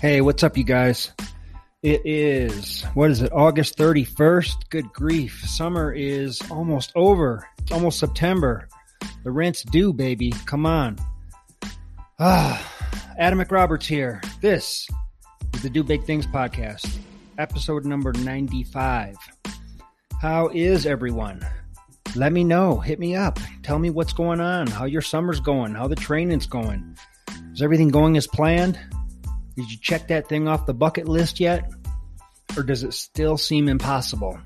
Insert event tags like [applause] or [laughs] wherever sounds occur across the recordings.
Hey, what's up, you guys? It is, what is it, August 31st? Good grief. Summer is almost over. It's almost September. The rent's due, baby. Come on. Ah, Adam McRoberts here. This is the Do Big Things podcast, episode number 95. How is everyone? Let me know. Hit me up. Tell me what's going on, how your summer's going, how the training's going. Is everything going as planned? Did you check that thing off the bucket list yet? Or does it still seem impossible?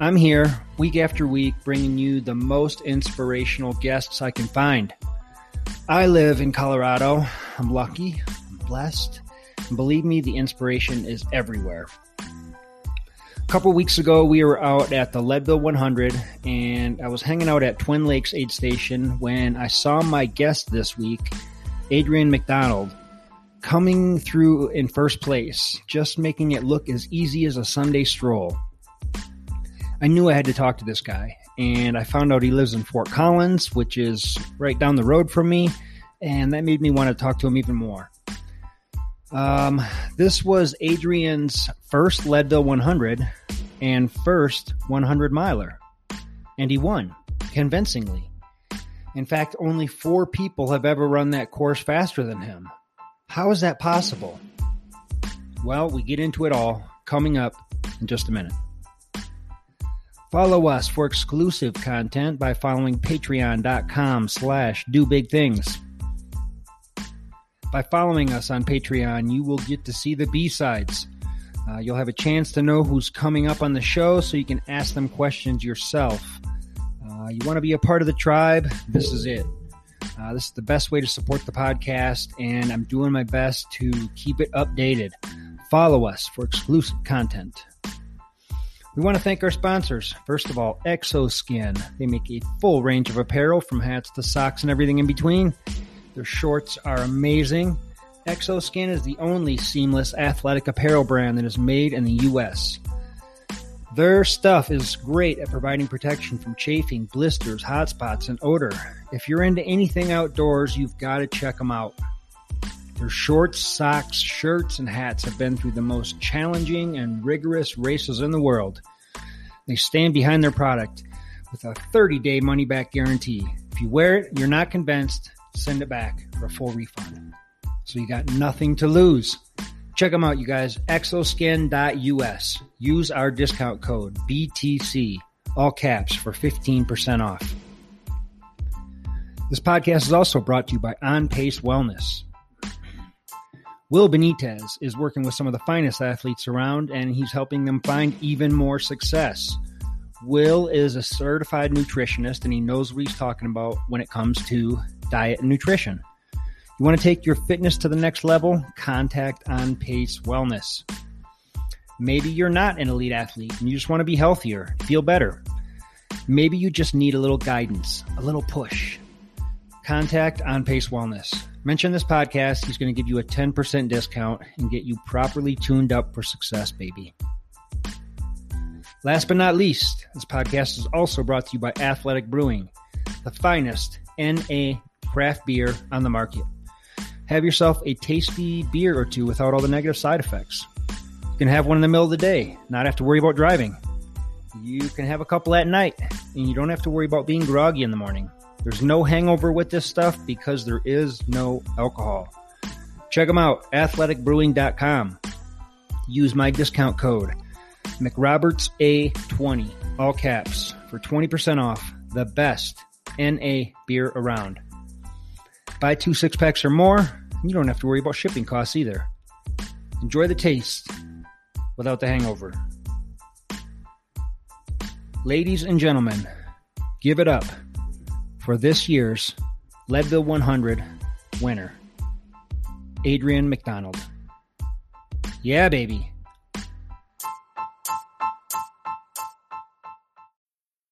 I'm here week after week bringing you the most inspirational guests I can find. I live in Colorado. I'm lucky, I'm blessed, and believe me, the inspiration is everywhere. A couple weeks ago, we were out at the Leadville 100, and I was hanging out at Twin Lakes Aid Station when I saw my guest this week, Adrian McDonald, coming through in first place, just making it look as easy as a Sunday stroll. I knew I had to talk to this guy, and I found out he lives in Fort Collins, which is right down the road from me, and that made me want to talk to him even more. Um, this was Adrian's first Leadville 100 and first 100 miler, and he won convincingly. In fact, only four people have ever run that course faster than him. How is that possible? Well, we get into it all coming up in just a minute. Follow us for exclusive content by following patreon.com slash do big things. By following us on Patreon, you will get to see the B-sides. Uh, you'll have a chance to know who's coming up on the show so you can ask them questions yourself. Uh, you want to be a part of the tribe? This is it. Uh, this is the best way to support the podcast, and I'm doing my best to keep it updated. Follow us for exclusive content. We want to thank our sponsors. First of all, Xoskin. They make a full range of apparel from hats to socks and everything in between. Their shorts are amazing. Xoskin is the only seamless athletic apparel brand that is made in the U.S. Their stuff is great at providing protection from chafing, blisters, hot spots, and odor. If you're into anything outdoors, you've got to check them out. Their shorts, socks, shirts, and hats have been through the most challenging and rigorous races in the world. They stand behind their product with a 30 day money back guarantee. If you wear it, you're not convinced, send it back for a full refund. So you got nothing to lose. Check them out, you guys. Xoskin.us. Use our discount code BTC, all caps, for 15% off. This podcast is also brought to you by On Pace Wellness. Will Benitez is working with some of the finest athletes around, and he's helping them find even more success. Will is a certified nutritionist, and he knows what he's talking about when it comes to diet and nutrition. You want to take your fitness to the next level? Contact On Pace Wellness. Maybe you're not an elite athlete and you just want to be healthier, feel better. Maybe you just need a little guidance, a little push. Contact On Pace Wellness. Mention this podcast. He's going to give you a 10% discount and get you properly tuned up for success, baby. Last but not least, this podcast is also brought to you by Athletic Brewing, the finest NA craft beer on the market. Have yourself a tasty beer or two without all the negative side effects. You can have one in the middle of the day, not have to worry about driving. You can have a couple at night, and you don't have to worry about being groggy in the morning. There's no hangover with this stuff because there is no alcohol. Check them out, athleticbrewing.com. Use my discount code, McRobertsA20, all caps, for 20% off the best NA beer around. Buy two six packs or more, you don't have to worry about shipping costs either. Enjoy the taste without the hangover. Ladies and gentlemen, give it up for this year's Leadville 100 winner, Adrian McDonald. Yeah, baby.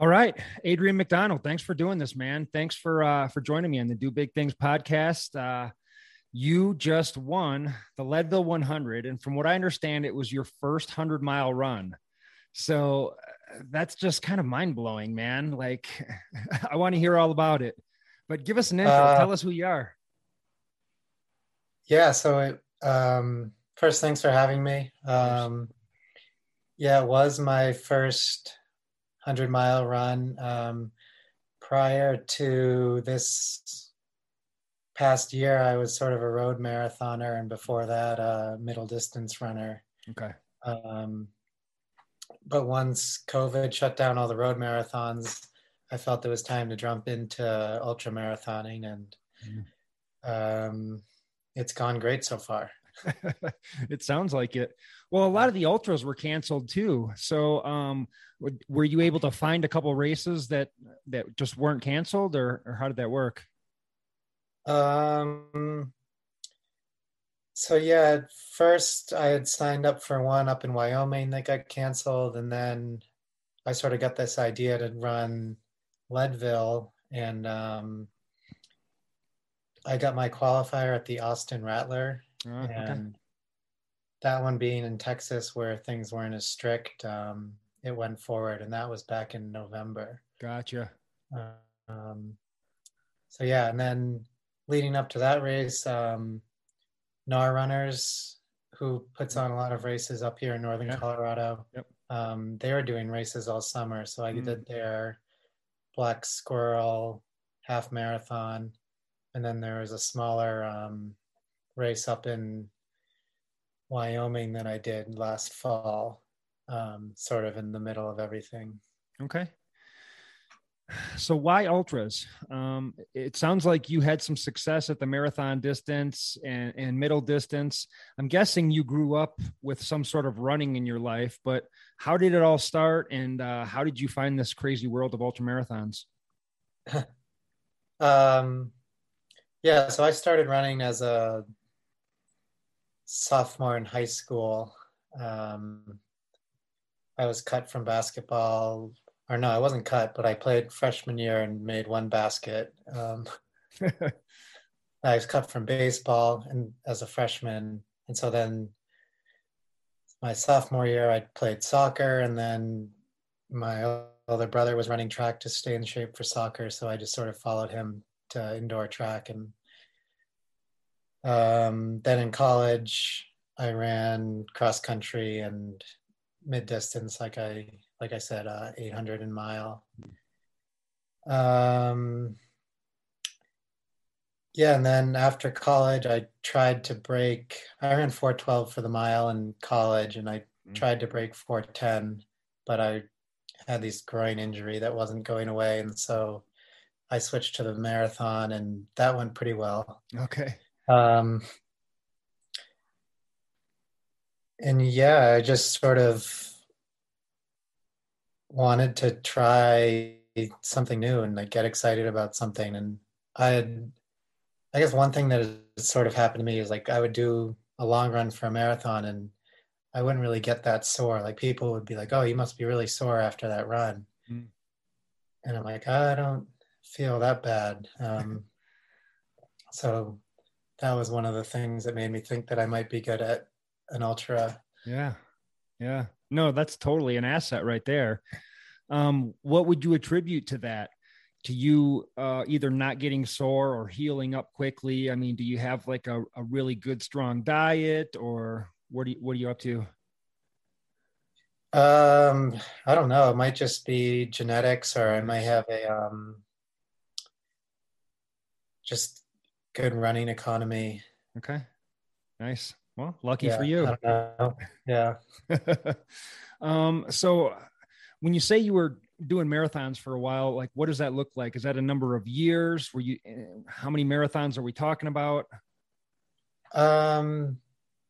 All right, Adrian McDonald, thanks for doing this, man. Thanks for uh, for joining me on the Do Big Things podcast. Uh, you just won the Leadville 100, and from what I understand, it was your first hundred mile run. So uh, that's just kind of mind blowing, man. Like, [laughs] I want to hear all about it. But give us an intro. Uh, Tell us who you are. Yeah. So, it, um, first, thanks for having me. Um, yeah, it was my first 100 mile run. Um, prior to this past year, I was sort of a road marathoner, and before that, a middle distance runner. Okay. Um, but once COVID shut down all the road marathons, I felt it was time to jump into ultra marathoning, and mm. um, it's gone great so far. [laughs] it sounds like it. Well, a lot of the ultras were canceled too. So, um, were you able to find a couple races that that just weren't canceled, or, or how did that work? Um. So yeah, at first I had signed up for one up in Wyoming that got canceled, and then I sort of got this idea to run Leadville, and um, I got my qualifier at the Austin Rattler Oh, and okay. That one being in Texas where things weren't as strict, um, it went forward, and that was back in November. Gotcha. Um, so yeah, and then leading up to that race, um, Gnar Runners, who puts on a lot of races up here in northern yeah. Colorado, yep. um, they were doing races all summer. So I mm. did their Black Squirrel half marathon, and then there was a smaller um, race up in Wyoming that I did last fall, um, sort of in the middle of everything. Okay. [sighs] So why ultras? Um, it sounds like you had some success at the marathon distance and, and middle distance. I'm guessing you grew up with some sort of running in your life, but how did it all start, and uh, how did you find this crazy world of ultra marathons? [laughs] um, yeah, so I started running as a sophomore in high school, um, I was cut from basketball. Or no, I wasn't cut, but I played freshman year and made one basket. Um, [laughs] I was cut from baseball and as a freshman, and so then my sophomore year I played soccer, and then my older brother was running track to stay in shape for soccer, so I just sort of followed him to indoor track and um, then in college, I ran cross country and mid distance, like I like I said, uh, 800 and mile. Um, yeah, and then after college, I tried to break. I ran 412 for the mile in college, and I mm-hmm. tried to break 410, but I had this groin injury that wasn't going away, and so I switched to the marathon, and that went pretty well. Okay. Um, and yeah, I just sort of wanted to try something new and like get excited about something. And I had, I guess one thing that has sort of happened to me is like I would do a long run for a marathon and I wouldn't really get that sore. Like people would be like, "Oh, you must be really sore after that run." Mm. and I'm like, I don't feel that bad. Um, [laughs] so that was one of the things that made me think that I might be good at an ultra. Yeah. Yeah. No, that's totally an asset right there. Um, what would you attribute to that? To you uh, either not getting sore or healing up quickly? I mean, do you have like a, a really good, strong diet or what are you, what are you up to? Um, I don't know. It might just be genetics, or I might have a um, just good running economy. Okay, nice. Well, lucky yeah, for you. Yeah. [laughs] um. So, when you say you were doing marathons for a while, like what does that look like? Is that a number of years? Were you? Eh, how many marathons are we talking about? Um.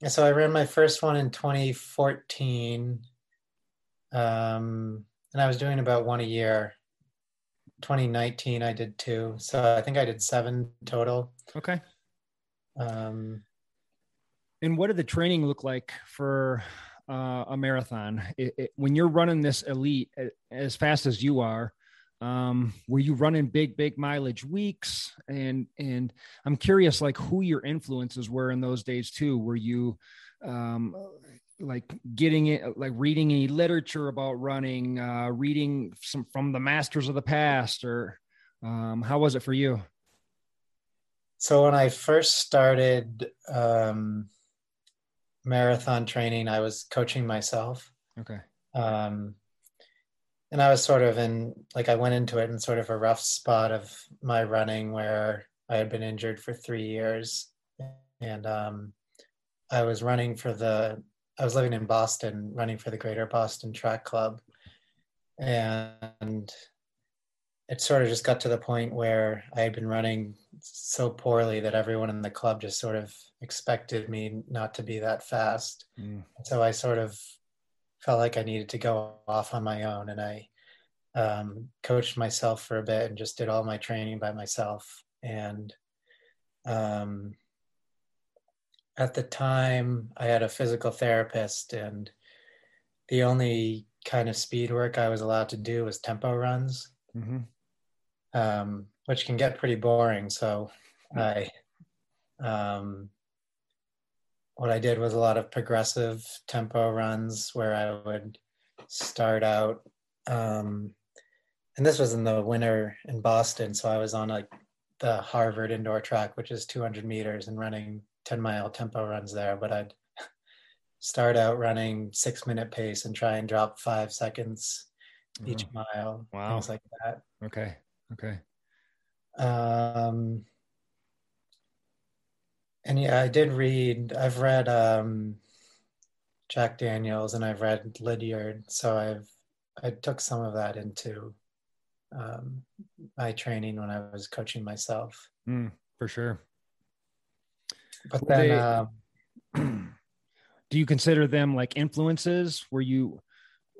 So I ran my first one in 2014 um, and I was doing about one a year. 2019, I did two, so I think I did seven total. Okay. Um, and what did the training look like for uh, a marathon? It, it, when you're running this elite as fast as you are, um, were you running big, big mileage weeks? And and I'm curious, like who your influences were in those days too. Were you um, like getting it like reading any literature about running uh reading some from the masters of the past or um how was it for you so when i first started um marathon training i was coaching myself. Okay. Um and i was sort of in like i went into it in sort of a rough spot of my running where i had been injured for three years. And um I was running for the I was living in Boston, running for the Greater Boston Track Club, and it sort of just got to the point where I had been running so poorly that everyone in the club just sort of expected me not to be that fast. Mm. So I sort of felt like I needed to go off on my own, and I um, coached myself for a bit and just did all my training by myself. And um, at the time I had a physical therapist and the only kind of speed work I was allowed to do was tempo runs, mm-hmm. Um, which can get pretty boring. So I, um, what I did was a lot of progressive tempo runs where I would start out, um, and this was in the winter in Boston. So I was on like the Harvard indoor track, which is 200 meters and running 10 mile tempo runs there, but I'd [laughs] start out running six minute pace and try and drop five seconds each oh. mile. Wow. Things like that. Okay. Okay. Um, and yeah, I did read, I've read um, Jack Daniels and I've read Lydiard. So I've, I took some of that into um, my training when I was coaching myself. Mm, for sure. But then, they, uh, [clears throat] do you consider them like influences? Were you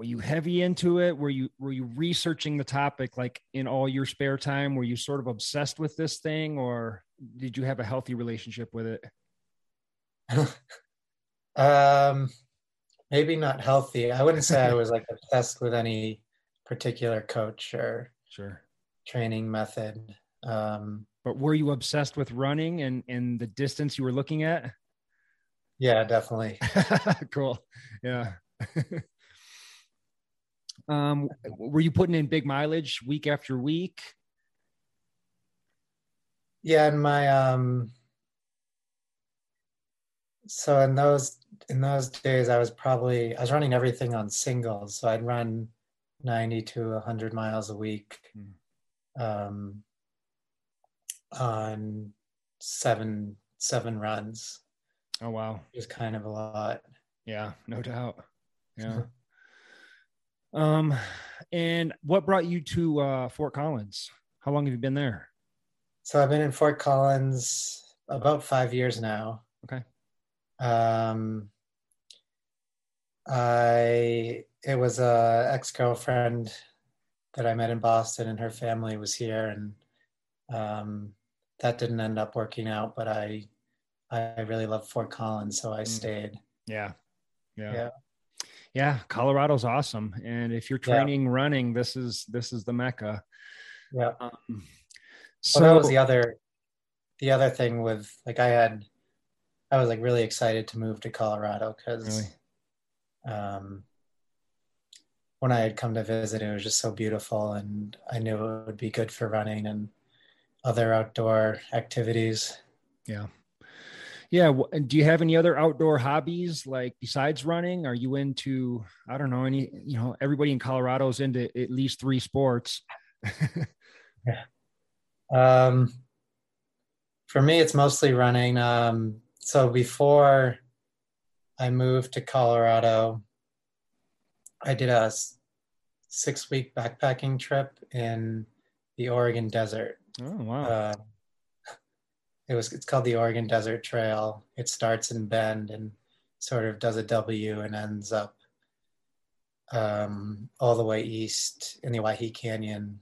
were you heavy into it? Were you were you researching the topic like in all your spare time? Were you sort of obsessed with this thing, or did you have a healthy relationship with it? [laughs] um, maybe not healthy. I wouldn't say I was like [laughs] obsessed with any particular coach or sure training method. Um, but were you obsessed with running and and the distance you were looking at yeah definitely [laughs] cool yeah um were you putting in big mileage week after week yeah in my um so in those in those days i was probably i was running everything on singles so i'd run 90 to 100 miles a week mm. um on seven seven runs. Oh wow. It was kind of a lot. Yeah, no doubt. Yeah. [laughs] um and what brought you to uh Fort Collins? How long have you been there? So I've been in Fort Collins about 5 years now. Okay. Um I it was a ex-girlfriend that I met in Boston and her family was here and um that didn't end up working out, but I I really love Fort Collins, so I mm. stayed. Yeah. Yeah. Yeah. Yeah, Colorado's awesome, and if you're training yeah. running, this is this is the mecca. Yeah. Um, so well, that was the other the other thing with like I had I was like really excited to move to Colorado because really? um, when I had come to visit, it was just so beautiful, and I knew it would be good for running and other outdoor activities. Yeah. Yeah. And Do you have any other outdoor hobbies like besides running? Are you into, I don't know, any, you know, everybody in Colorado is into at least three sports. yeah. [laughs] Um, for me, it's mostly running. Um, so before I moved to Colorado, I did a six week backpacking trip in the Oregon desert. Oh, wow. Uh, it was, it's called the Oregon Desert Trail. It starts in Bend and sort of does a W and ends up um, all the way east in the Owyhee Canyon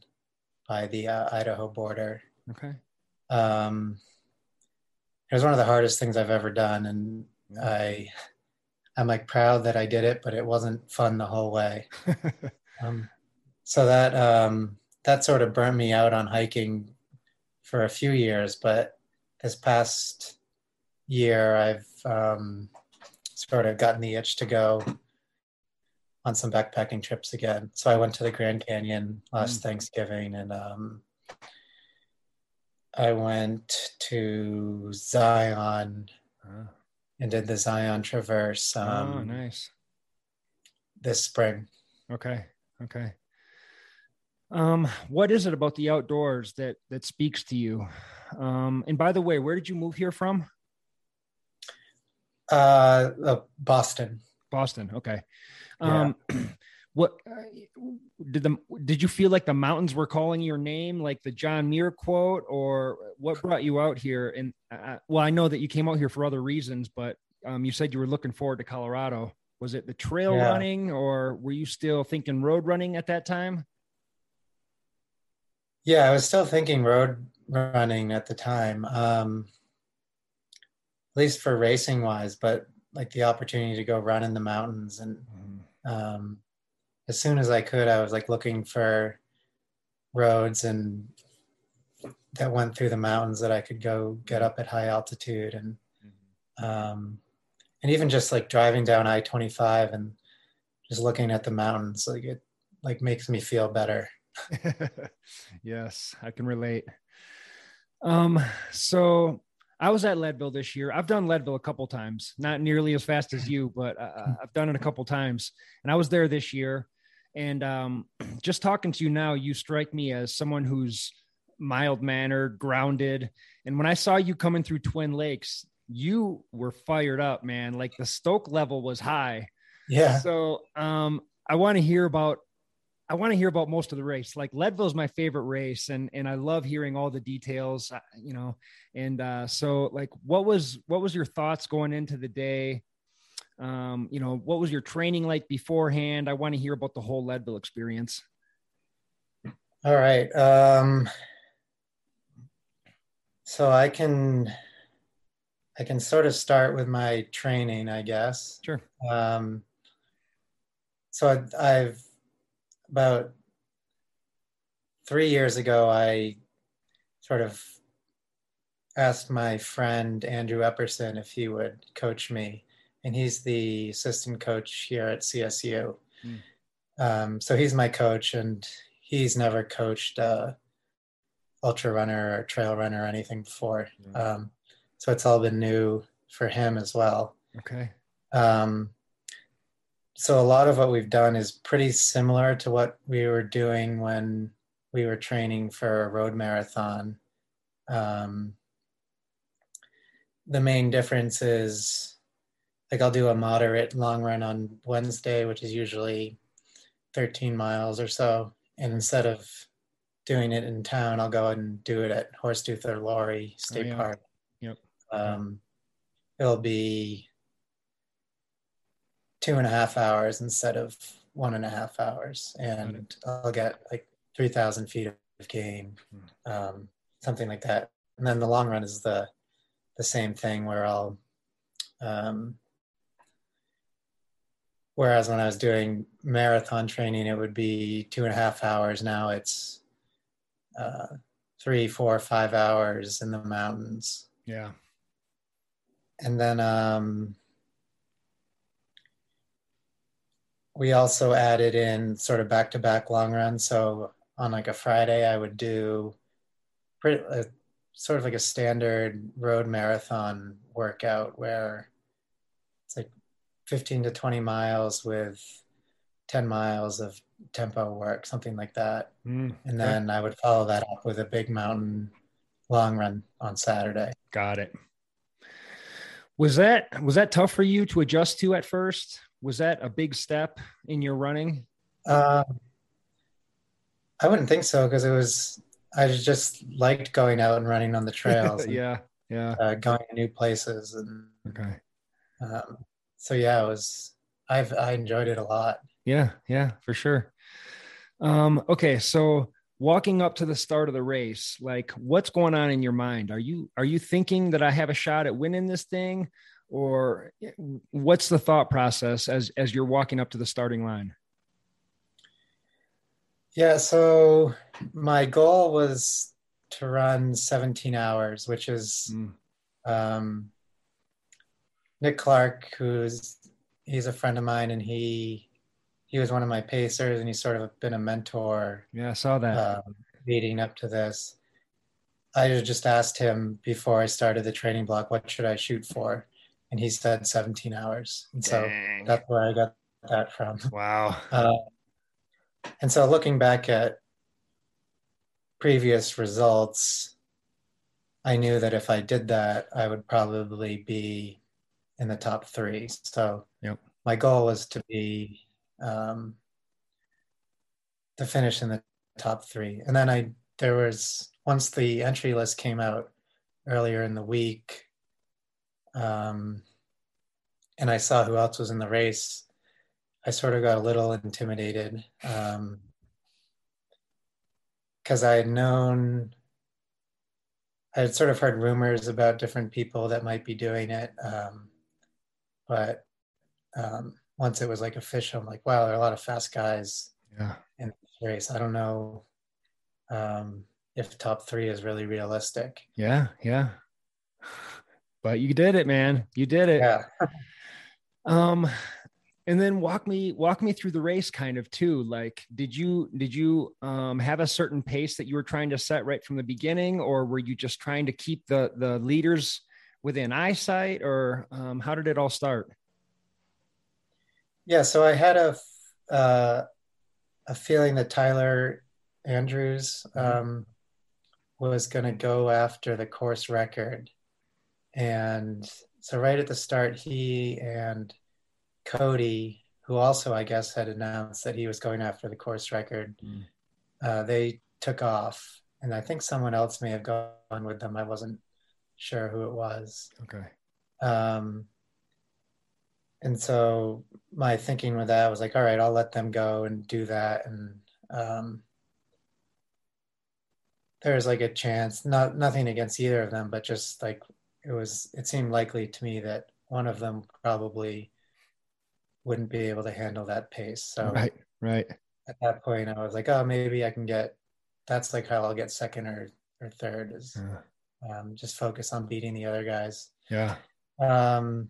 by the uh, Idaho border. Okay. Um, it was one of the hardest things I've ever done, and I, I'm like proud that I did it, but it wasn't fun the whole way. [laughs] um, so that um, that sort of burnt me out on hiking for a few years, but this past year I've um, sort of gotten the itch to go on some backpacking trips again. So I went to the Grand Canyon last mm. Thanksgiving and um, I went to Zion oh. and did the Zion Traverse. Oh, um, oh, nice. This spring. Okay. Okay. Um, what is it about the outdoors that that speaks to you? Um, and by the way, where did you move here from? Uh, uh Boston. Boston. Okay. Um, yeah. [clears throat] what uh, did the did you feel like the mountains were calling your name like the john muir quote or what brought you out here and uh, well i know that you came out here for other reasons but um, you said you were looking forward to colorado was it the trail yeah. running or were you still thinking road running at that time yeah i was still thinking road running at the time um, at least for racing wise but like the opportunity to go run in the mountains and mm-hmm. um, as soon as I could, I was like looking for roads and that went through the mountains that I could go get up at high altitude and mm-hmm. um, and even just like driving down I twenty five and just looking at the mountains like it like makes me feel better. [laughs] yes, I can relate. Um, so I was at Leadville this year. I've done Leadville a couple times, not nearly as fast as you, but uh, I've done it a couple times. And I was there this year. And um, [clears throat] just talking to you now, you strike me as someone who's mild mannered, grounded. And when I saw you coming through Twin Lakes, you were fired up, man. Like the stoke level was high. Yeah. So um, I want to hear about I want to hear about most of the race. Like Leadville's my favorite race, and and I love hearing all the details. Uh, you know, and uh, so like, what was what was your thoughts going into the day? Um, you know, what was your training like beforehand? I want to hear about the whole Leadville experience. All right. Um, so I can I can sort of start with my training, I guess. Sure. Um, so I, I've about three years ago, I sort of asked my friend Andrew Epperson if he would coach me and he's the assistant coach here at CSU. Mm. Um, so he's my coach, and he's never coached a ultra runner or trail runner or anything before. Mm. Um, so it's all been new for him as well. Okay. Um, so a lot of what we've done is pretty similar to what we were doing when we were training for a road marathon. Um, the main difference is like I'll do a moderate long run on Wednesday, which is usually 13 miles or so. And instead of doing it in town, I'll go and do it at Horsetooth or Lory State oh, yeah. Park. Yep. Um, it'll be two and a half hours instead of one and a half hours, and I'll get like 3,000 feet of gain, hmm. um, something like that. And then the long run is the the same thing where I'll um, whereas when I was doing marathon training, it would be two and a half hours. Now it's uh, three, four, five hours in the mountains. Yeah. And then um, we also added in sort of back to back long runs. So on like a Friday, I would do pretty, uh, sort of like a standard road marathon workout where it's like 15 to 20 miles with 10 miles of tempo work, something like that. Mm, and then I would follow that up with a big mountain long run on Saturday. Got it. Was that was that tough for you to adjust to at first? Was that a big step in your running? Uh, I wouldn't think so because it was. I just liked going out and running on the [laughs] trails. and, yeah, yeah. Uh, going to new places and. Okay. Um, so yeah, it was. I've I enjoyed it a lot. Yeah, yeah, for sure. Um, okay, so walking up to the start of the race, like what's going on in your mind? Are you are you thinking that I have a shot at winning this thing? Or what's the thought process as as you're walking up to the starting line? Yeah, so my goal was to run 17 hours, which is mm. um, Nick Clark, who's he's a friend of mine, and he he was one of my pacers, and he's sort of been a mentor. Yeah, I saw that uh, leading up to this. I just asked him before I started the training block, what should I shoot for? And he said 17 hours. And Dang. so that's where I got that from. [laughs] Wow. Uh, and so looking back at previous results, I knew that if I did that, I would probably be in the top three. So yep. my goal was to be um, to finish in the top three. And then I there was once the entry list came out earlier in the week, um, and I saw who else was in the race. I sort of got a little intimidated because um, I had known, I had sort of heard rumors about different people that might be doing it. Um, but um, once it was like official, I'm like, wow, there are a lot of fast guys yeah. in this race. I don't know um, if top three is really realistic. Yeah, yeah. But you did it, man. You did it. Yeah. [laughs] um, and then walk me walk me through the race kind of too like did you did you um, have a certain pace that you were trying to set right from the beginning or were you just trying to keep the the leaders within eyesight or um, how did it all start yeah so i had a uh, a feeling that tyler andrews mm-hmm. um, was going to go after the course record and so right at the start he and Cody, who also I guess had announced that he was going after the course record, mm. uh, they took off, and I think someone else may have gone with them. I wasn't sure who it was. Okay. Um, and so my thinking with that was like, all right, I'll let them go and do that, and um, there's like a chance, not nothing against either of them, but just like it was, it seemed likely to me that one of them probably wouldn't be able to handle that pace. So right, right. At that point, I was like, oh, maybe I can get. That's like how I'll get second or or third is yeah. um, just focus on beating the other guys. Yeah. Um,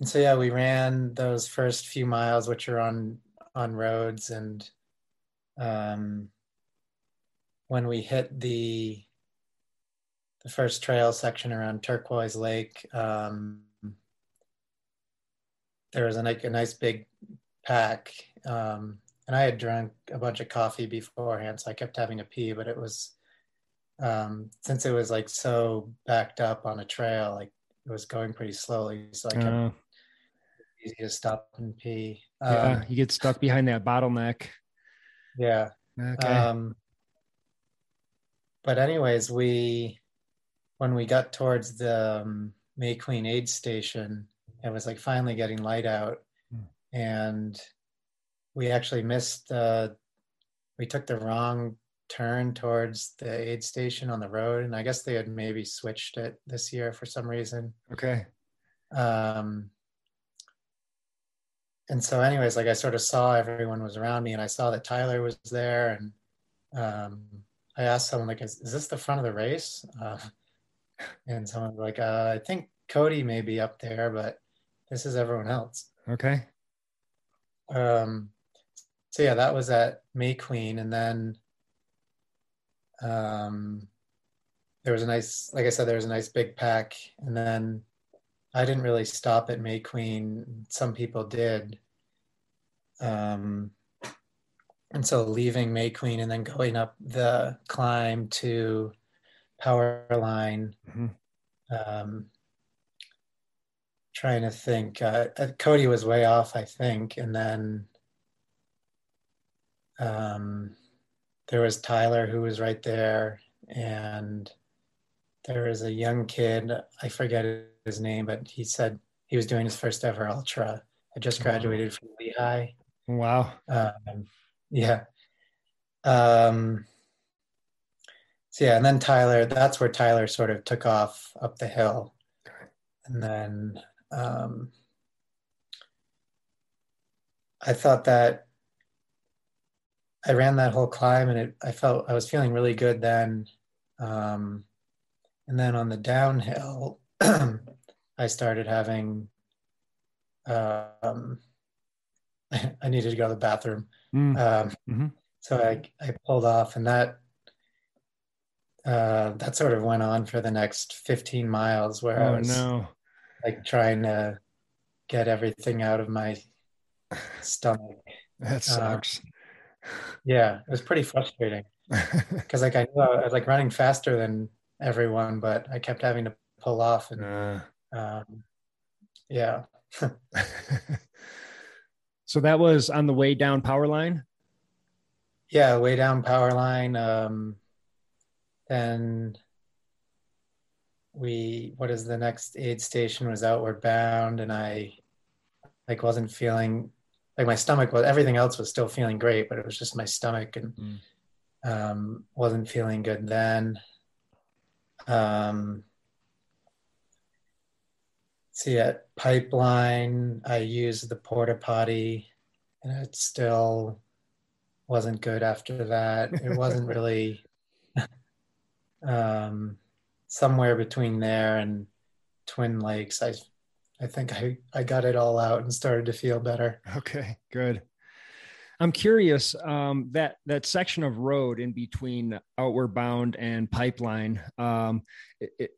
and so yeah, we ran those first few miles, which are on on roads, and um, when we hit the the first trail section around Turquoise Lake, um, there was a, a nice big pack. Um, and I had drunk a bunch of coffee beforehand, so I kept having to pee, but it was, um, since it was like so backed up on a trail, like it was going pretty slowly. So I kept uh, easy to stop and pee. Um, yeah, you get stuck behind that bottleneck. Yeah. Okay. Um, but anyways, we, when we got towards the um, May Queen aid station, it was like finally getting light out. Mm. and we actually missed uh, we took the wrong turn towards the aid station on the road. And i guess they had maybe switched it this year for some reason. Okay. Um and so anyways, like I sort of saw everyone was around me and I saw that Tyler was there. And um, I asked someone like, is, is this the front of the race? Uh, and someone's like, uh, I think Cody may be up there, but this is everyone else. Okay. Um, so yeah, that was at May Queen, and then um, there was a nice, like I said, there was a nice big pack, and then I didn't really stop at May Queen. Some people did. Um, and so leaving May Queen and then going up the climb to Power Line, mm-hmm. um, trying to think. Uh, uh, Cody was way off, I think, and then um, there was Tyler who was right there, and there was a young kid. I forget his name, but he said he was doing his first ever ultra. I just graduated from Lehigh. Wow. Um, yeah. Um, so yeah, and then Tyler. That's where Tyler sort of took off up the hill, and then um, I thought that I ran that whole climb and it, I felt I was feeling really good then. Um, and then on the downhill, [clears throat] I started having, um, [laughs] I needed to go to the bathroom. Mm. Um, mm-hmm. So I, I pulled off and that, uh, that sort of went on for the next 15 miles where oh, I was no. like trying to get everything out of my stomach. That uh, sucks. Yeah, it was pretty frustrating [laughs] because like I knew I was like running faster than everyone, but I kept having to pull off and uh. um, yeah. [laughs] so that was on the way down power line. Yeah, way down power line. Um, then we what is the next aid station was outward bound and I like wasn't feeling like my stomach was everything else was still feeling great, but it was just my stomach and mm. um, wasn't feeling good then. Um, see at pipeline, I used the porta potty, and it still wasn't good after that. It wasn't [laughs] really um, somewhere between there and Twin Lakes. I I think I, I got it all out and started to feel better. Okay, good. I'm curious um, that that section of road in between Outward Bound and Pipeline um,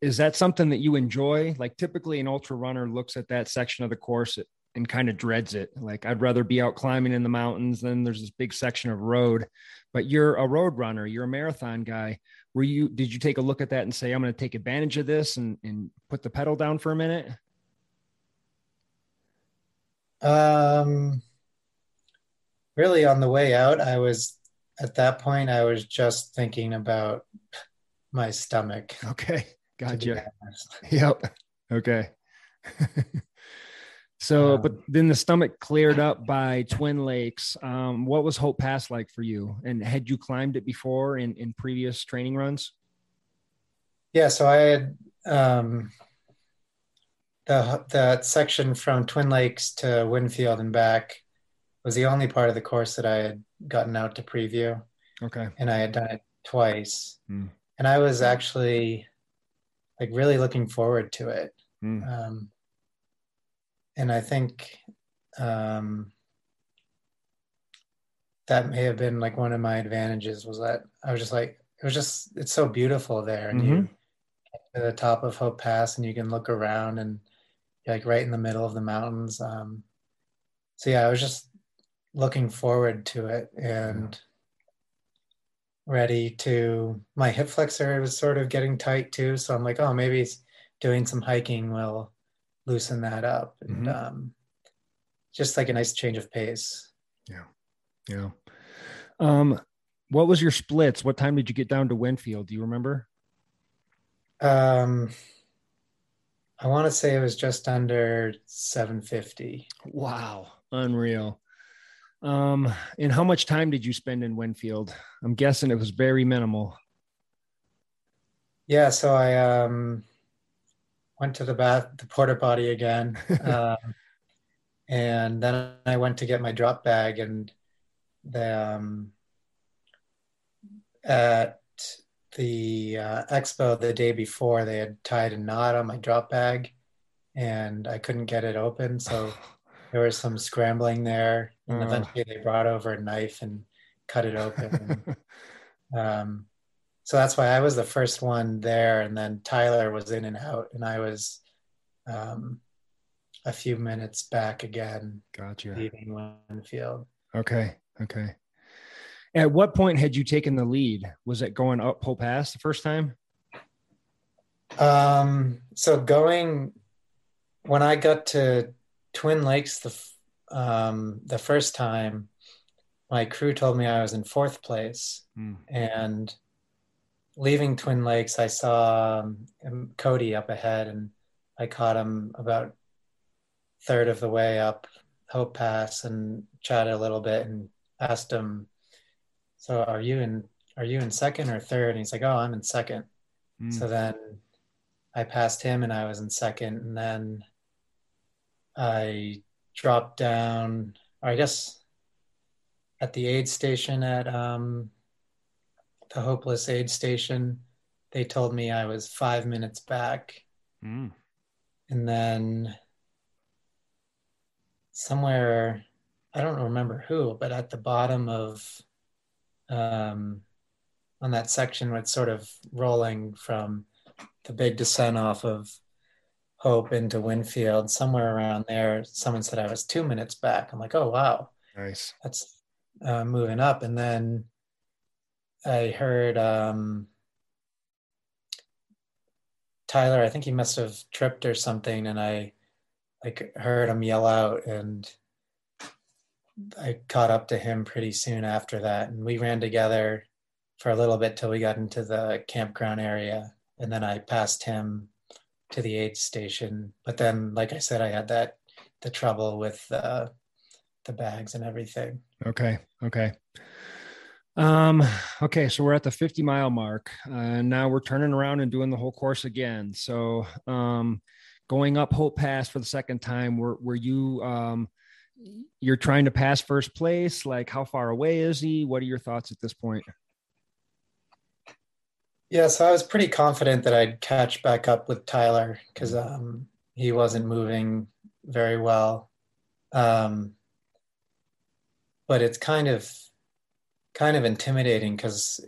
is that something that you enjoy? Like typically, an ultra runner looks at that section of the course and kind of dreads it. Like I'd rather be out climbing in the mountains than there's this big section of road. But you're a road runner. You're a marathon guy. Were you? Did you take a look at that and say, "I'm going to take advantage of this and and put the pedal down for a minute"? Um, really, on the way out, I was at that point. I was just thinking about my stomach. Okay, [laughs] gotcha. Yep. Okay. [laughs] so, um, but then the stomach cleared up by Twin Lakes. Um, what was Hope Pass like for you? And had you climbed it before in in previous training runs? Yeah, so I had um, the that section from Twin Lakes to Winfield and back was the only part of the course that I had gotten out to preview. Okay. And I had done it twice. Mm. And I was actually like really looking forward to it. Mm. Um, and I think um, that may have been like one of my advantages was that I was just like, it was just, it's so beautiful there. And mm-hmm. you to the top of Hope Pass and you can look around and like right in the middle of the mountains. Um, so yeah, I was just looking forward to it and ready to. My hip flexor was sort of getting tight too, so I'm like, oh, maybe doing some hiking will loosen that up, and mm-hmm. um, just like a nice change of pace. Yeah, yeah. Um, what was your splits? What time did you get down to Winfield? Do you remember? Um, I want to say it was just under 750. Wow, unreal. Um, and how much time did you spend in Winfield? I'm guessing it was very minimal. Yeah, so I um, went to the bath, the porta potty again, [laughs] um, and then I went to get my drop bag, and the um, at the uh, expo the day before, they had tied a knot on my drop bag, and I couldn't get it open. So [sighs] there was some scrambling there, and Oh. eventually they brought over a knife and cut it open. And, [laughs] um, so that's why I was the first one there, and then Tyler was in and out, and I was um, a few minutes back again, Gotcha. leaving Winfield. Okay. Okay. At what point had you taken the lead? Was it going up Hope Pass the first time? Um, so going when I got to Twin Lakes the um, the first time, my crew told me I was in fourth place, Hmm. and leaving Twin Lakes, I saw um, Cody up ahead, and I caught him about third of the way up Hope Pass and chatted a little bit and asked him, "So are you in? Are you in second or third? And he's like, "Oh, I'm in second. Hmm. So then I passed him and I was in second. And then I dropped down, or I guess at the aid station at um, the Hopeless Aid Station, they told me I was five minutes back. Hmm. And then somewhere, I don't remember who, but at the bottom of um, on that section where it's sort of rolling from the big descent off of Hope into Winfield, somewhere around there, someone said I was two minutes back. I'm like, oh wow, Nice. that's uh, moving up. And then I heard um, Tyler, I think he must have tripped or something, and I like heard him yell out, and I caught up to him pretty soon after that, and we ran together for a little bit till we got into the campground area, and then I passed him to the aid station. But then, like I said, I had that the trouble with uh, the bags and everything. Okay. Okay. Um, okay, so we're at the 50 mile mark. and now we're turning around and doing the whole course again. So um going up Hope Pass for the second time, were were you um you're trying to pass first place? Like how far away is he? What are your thoughts at this point? Yeah, so I was pretty confident that I'd catch back up with Tyler because um, he wasn't moving very well. Um, but it's kind of kind of intimidating because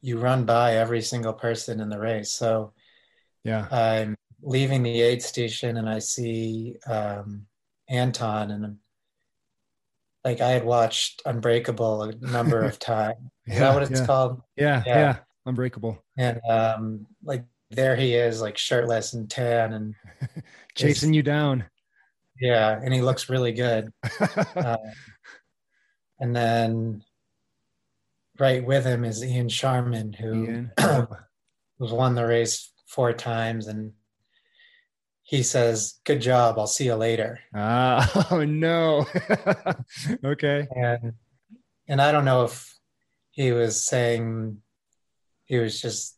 you run by every single person in the race. So Yeah. I'm leaving the aid station and I see um, Anton and like I had watched Unbreakable a number of [laughs] times. Is that what it's yeah. called? Yeah, Yeah. yeah. Unbreakable. and um like there he is like shirtless and tan and [laughs] Chasing you down. yeah and he looks really good [laughs] uh, and then right with him is ian sharman who Ian. [clears throat] who's won the race four times and he says good job i'll see you later Ah, [laughs] oh no. [laughs] okay. and and i don't know if he was saying he was just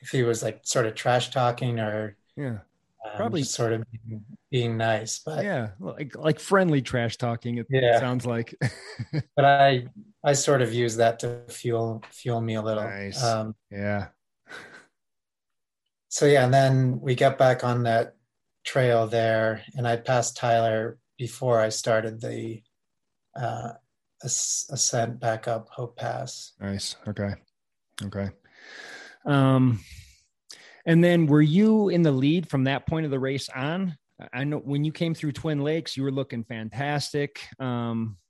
if he was like sort of trash talking or Yeah. um, Probably- sort of being, being nice but Yeah. Like like friendly trash talking, it Yeah. sounds like. [laughs] but I I sort of use that to fuel fuel me a little. Nice. Um, yeah. so yeah, and then we got back on that trail there, and I passed Tyler before I started the uh, as- ascent back up Hope Pass. Nice. Okay. Okay. Um, and then were you in the lead from that point of the race on? I know when you came through Twin Lakes, you were looking fantastic. Um, yeah,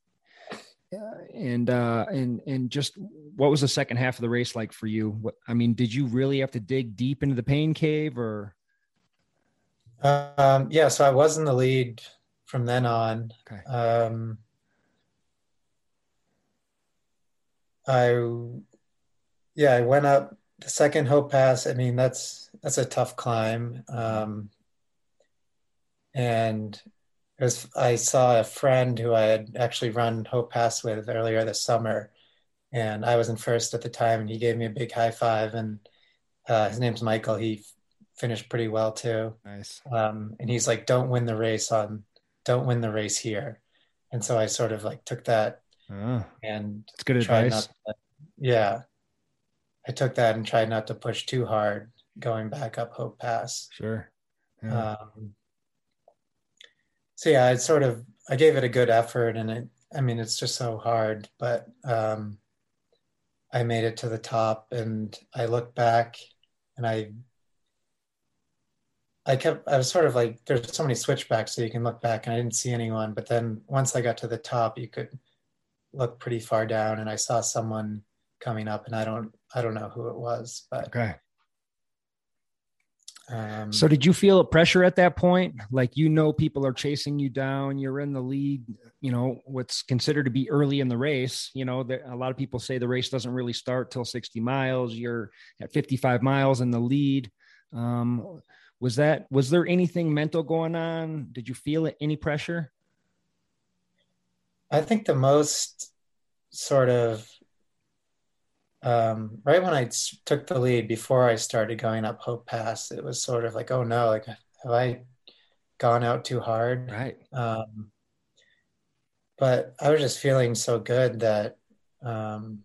and uh, and and just what was the second half of the race like for you? What I mean, did you really have to dig deep into the pain cave, or Um, yeah, so I was in the lead from then on. Okay. Um, I yeah, I went up the second Hope Pass. I mean, that's that's a tough climb. Um, and was I saw a friend who I had actually run Hope Pass with earlier this summer, and I was in first at the time, and he gave me a big high five. And uh, his name's Michael. He f- finished pretty well too. nice? Um, and he's like, "Don't win the race on don't win the race here. And so I sort of like took that Oh, and it's good tried advice. not to, yeah. I took that and tried not to push too hard going back up Hope Pass. Sure. Yeah. Um, so yeah, I sort of I gave it a good effort, and it. I mean, it's just so hard, but um, I made it to the top, and I looked back, and I. I kept. I was sort of like, there's so many switchbacks, so you can look back, and I didn't see anyone. But then once I got to the top, you could look pretty far down, and I saw someone coming up, and I don't. I don't know who it was, but okay. Um, So did you feel a pressure at that point? Like you know people are chasing you down, you're in the lead, you know, what's considered to be early in the race. You know, there, a lot of people say the race doesn't really start till 60 miles. You're at 55 miles in the lead. Um, was that was there anything mental going on? Did you feel any pressure? I think the most sort of um, right I took the lead before I started going up Hope Pass, it was sort of like, oh no, like have I gone out too hard? Right. Um, but I was just feeling so good that um,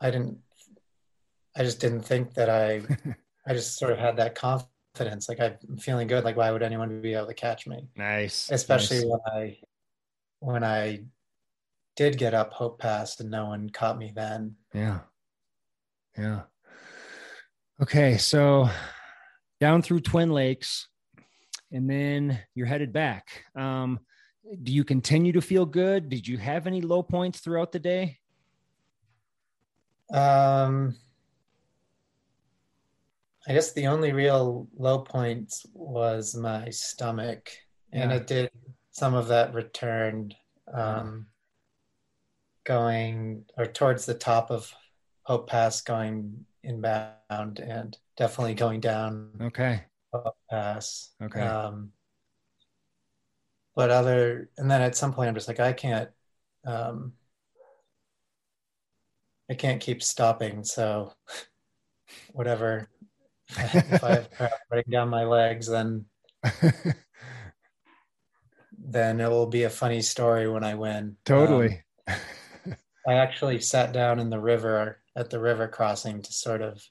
I didn't. I just didn't think that I. [laughs] I just sort of had that confidence. Like I'm feeling good. Like why would anyone be able to catch me? Nice. especially nice. when I when I did get up Hope Pass and no one caught me then. Yeah. Yeah. Okay. So down through Twin Lakes, and then you're headed back. Um, do you continue to feel good? Did you have any low points throughout the day? Um, I guess the only real low point was my stomach, and it did some of that returned um, going or towards the top of Hope Pass, going inbound, and definitely going down Okay. Hope Pass. Okay. Um, but other, and then at some point, I'm just like, I can't, um, I can't keep stopping. So, [laughs] whatever. [laughs] if I have running down my legs, then [laughs] then it will be a funny story when I win. Um, totally. I actually sat down in the river at the river crossing to sort of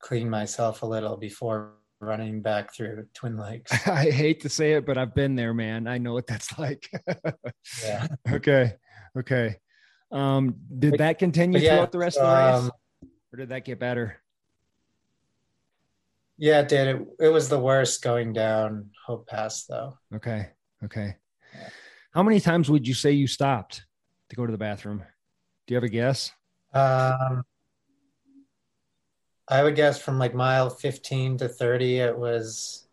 clean myself a little before running back through Twin Lakes. [laughs] I hate to say it, but I've been there, man. I know what that's [laughs] like. Yeah. okay. Okay. Um, did But- that continue yeah, throughout the rest of the race? um, or did that get better? Yeah, it did. It, it was the worst going down Hope Pass, though. Okay. Okay. Yeah. How many times would you say you stopped to go to the bathroom? Do you have a guess? Um, I would guess from like mile 15 to 30, it was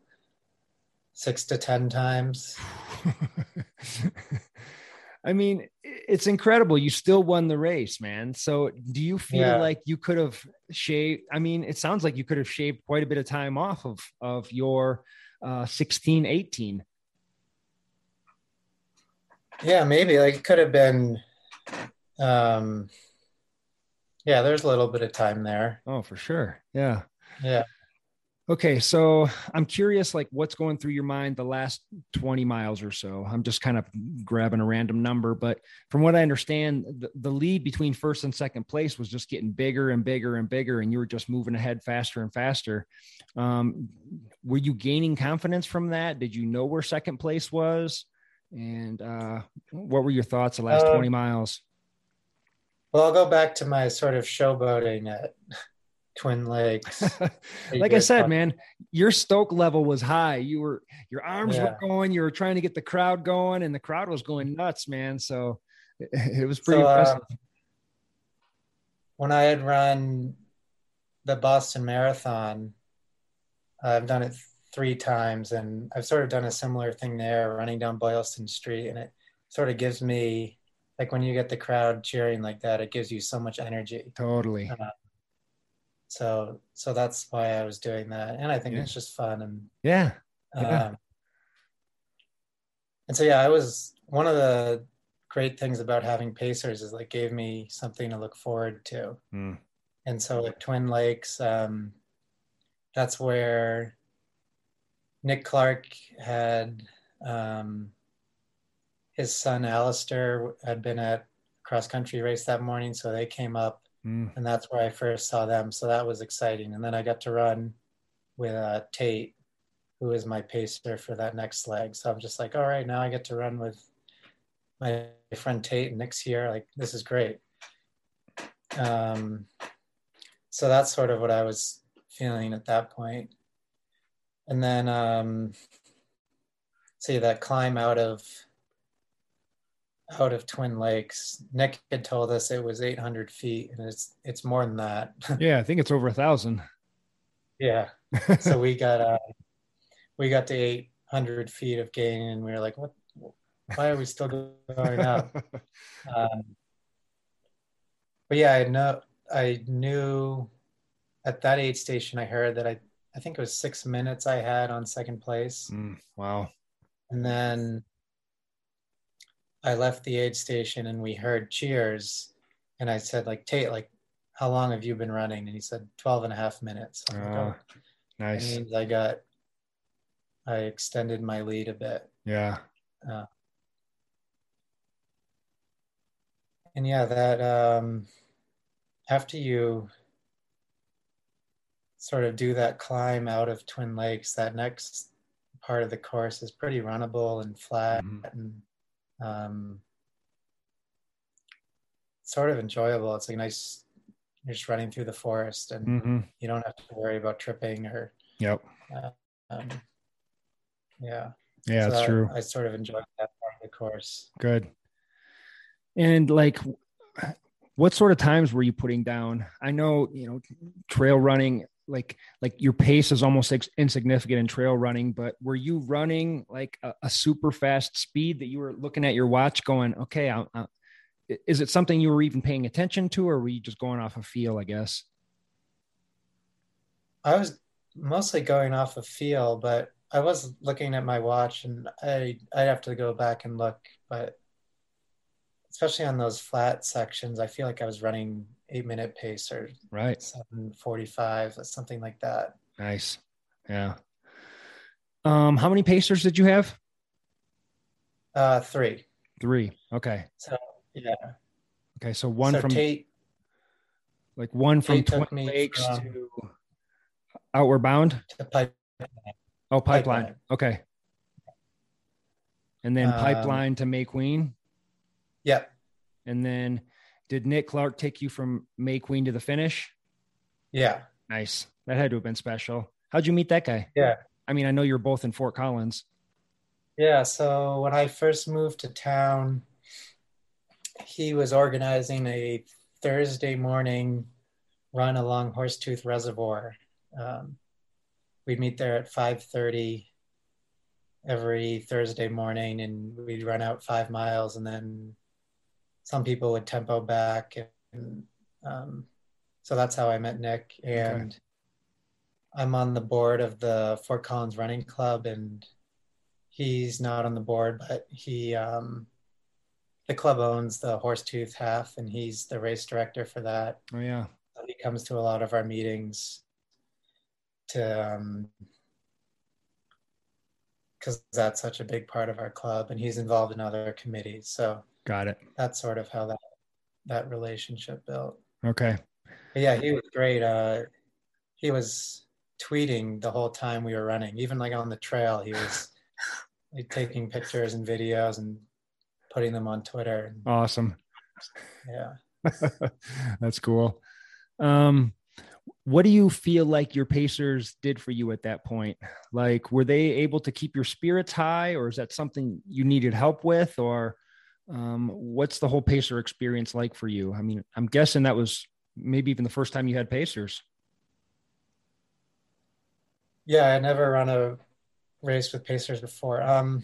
six to 10 times. [laughs] I mean, it's incredible. You still won the race, man. So do you feel Yeah. like you could have shaved? I mean, it sounds like you could have shaved quite a bit of time off of, of your uh, 16, 18. Yeah, maybe. Like it could have been, um, yeah, there's a little bit of time there. Oh, for sure. Yeah. Yeah. Okay, so I'm curious, like what's going through your mind the last 20 miles or so. I'm just kind of grabbing a random number, but from what I understand, the, the lead between first and second place was just getting bigger and bigger and bigger, and you were just moving ahead faster and faster. Um, were you gaining confidence from that? Did you know where second place was? And uh, what were your thoughts the last Um, 20 miles? Well, I'll go back to my sort of showboating at [laughs] Twin Lakes. [laughs] like I said, man, your stoke level was high. You were your arms Yeah. were going. You were trying to get the crowd going, and the crowd was going nuts, man. So it, [laughs] it was pretty So, uh, impressive. when I had run the Boston Marathon, I've done it three times, and I've sort of done a similar thing there, running down Boylston Street, and it sort of gives me like when you get the crowd cheering like that, it gives you so much energy. totally. So, so that's why I was doing that, and I think Yeah. it's just fun and Yeah. Yeah. Um, and so, yeah, I was one of the great things about having Pacers is like gave me something to look forward to. Mm. And so, like Twin Lakes, um, that's where Nick Clark had um, his son Alistair had been at a cross country race that morning, so they came up, Mm. and that's where I first saw them. So that was exciting. And then I got to run with uh, Tate, who is my pacer for that next leg. So I'm just like, all right, now I get to run with my friend Tate, and Nick's here. Like this is great. Um, so that's sort of what I was feeling at that point. And then, um, see that climb out of out of Twin Lakes. Nick had told us it was 800 feet, and it's it's more than that. [laughs] Yeah, I think it's over a thousand. yeah. [laughs] So we got uh, we got to 800 feet of gain, and we were like, "What? Why are we still going up?" [laughs] Um, but yeah, I know I knew at that aid station. I heard that I I think it was six minutes I had on second place. Mm, wow. And then I left the aid station and we heard cheers. And I said, like, Tate, like, how long have you been running? And he said, 12 and a half minutes. I'm like, Ah, "Oh." Nice. I got, I extended my lead a bit. Yeah. And yeah, that, um, after you sort of do that climb out of Twin Lakes, that next part of the course is pretty runnable and flat Mhm. and um, sort of enjoyable. It's like nice, you're just running through the forest and hmm you don't have to worry about tripping or, Yep. um, yeah. Yeah, So that's that- true. I sort of enjoyed that part of the course. Good. And like, what sort of times were you putting down? I know, you know, trail running, like, like your pace is almost ex- insignificant in trail running, but were you running like a, a super fast speed that you were looking at your watch going, okay, I, I, is it something you were even paying attention to, or were you just going off a feel, I guess? I was mostly going off of feel, but I was looking at my watch and I I'd have to go back and look, but especially on those flat sections, I feel like I was running eight minute pace or Right. seven forty five something like that. Nice. Yeah. Um, how many pacers did you have? Uh three. Three. Okay. So yeah. Okay. So one so from Tate like one from Tate took Twin me Lakes from- to Outward Bound. to pipe Oh, pipeline. Pipeline. Okay. And then Um, pipeline to May Queen. Yeah. And then did Nick Clark take you from May Queen to the finish? Yeah. Nice. That had to have been special. How'd you meet that guy? Yeah. I mean, I know you're both in Fort Collins. Yeah, so when I first moved to town, he was organizing a Thursday morning run along Horsetooth Reservoir. Um, we'd meet there at 5:30 every Thursday morning, and we'd run out five miles, and then some people would tempo back, and um, so that's how I met Nick. And I'm on the board of the Fort Collins Running Club, and he's not on the board, but he um, the club owns the Horsetooth half, and he's the race director for that. Oh yeah. So he comes to a lot of our meetings to um because that's such a big part of our club, and he's involved in other committees. So Got it. that's sort of how that that relationship built. Okay. But yeah, he was great. Uh, he was tweeting the whole time we were running, even like on the trail. He was [laughs] like, taking pictures and videos and putting them on Twitter. Awesome. Yeah. [laughs] That's cool. Um, what do you feel like your Pacers did for you at that point? Like, were they able to keep your spirits high, or is that something you needed help with, or um, what's the whole Pacer experience like for you? I mean, I'm guessing that was maybe even the first time you had Pacers. Yeah, I never run a race with Pacers before. Um,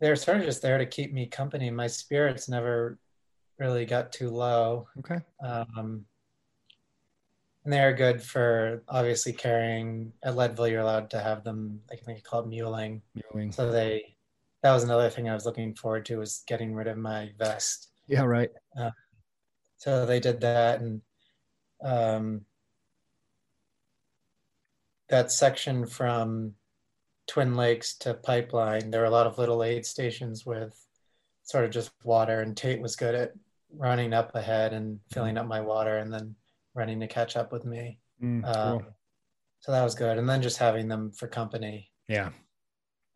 they're sort of just there to keep me company. My spirits never really got too low. Okay. Um, and they are good for obviously carrying at Leadville. You're allowed to have them. I think they call it muling. Mewing. So they that was another thing I was looking forward to was getting rid of my vest. Yeah. Right. So they did that, and um, that section from Twin Lakes to Pipeline, there were a lot of little aid stations with sort of just water, and Tate was good at running up ahead and filling up my water and then running to catch up with me. Mm, Um, cool. so that was good. And then just having them for company. Yeah.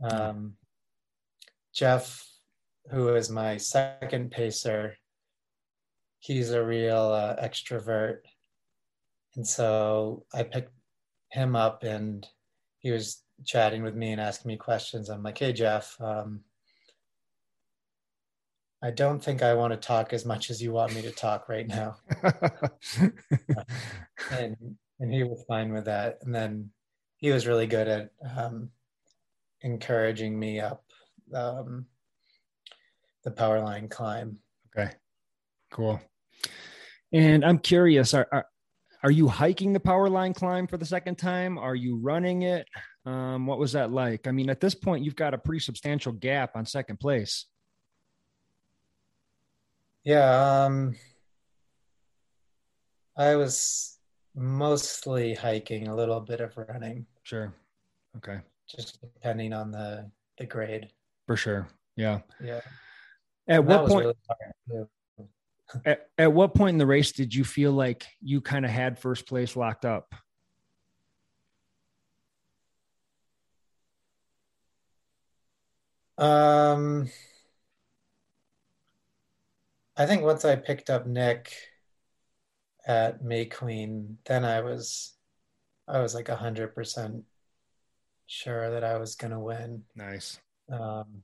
Um, Jeff, who is my second pacer, he's a real uh, extrovert. And so I picked him up and he was chatting with me and asking me questions. I'm like, hey, Jeff, um, I don't think I want to talk as much as you want me to talk right now. [laughs] and and he was fine with that. And then he was really good at um, encouraging me up um, the power line climb. okay. Cool. And I'm curious, are, are are you hiking the power line climb for the second time? Are you running it? Um, what was that like? I mean, at this point, you've got a pretty substantial gap on second place. Yeah, um, I was mostly hiking, a little bit of running, Sure. Okay. just depending on the the grade. For sure. Yeah. Yeah, At that what point? really too. At, at what point in the race did you feel like you kind of had first place locked up? Um, I think once I picked up Nick at May Queen, then I was I was like a hundred percent sure that I was gonna win. Nice. Um,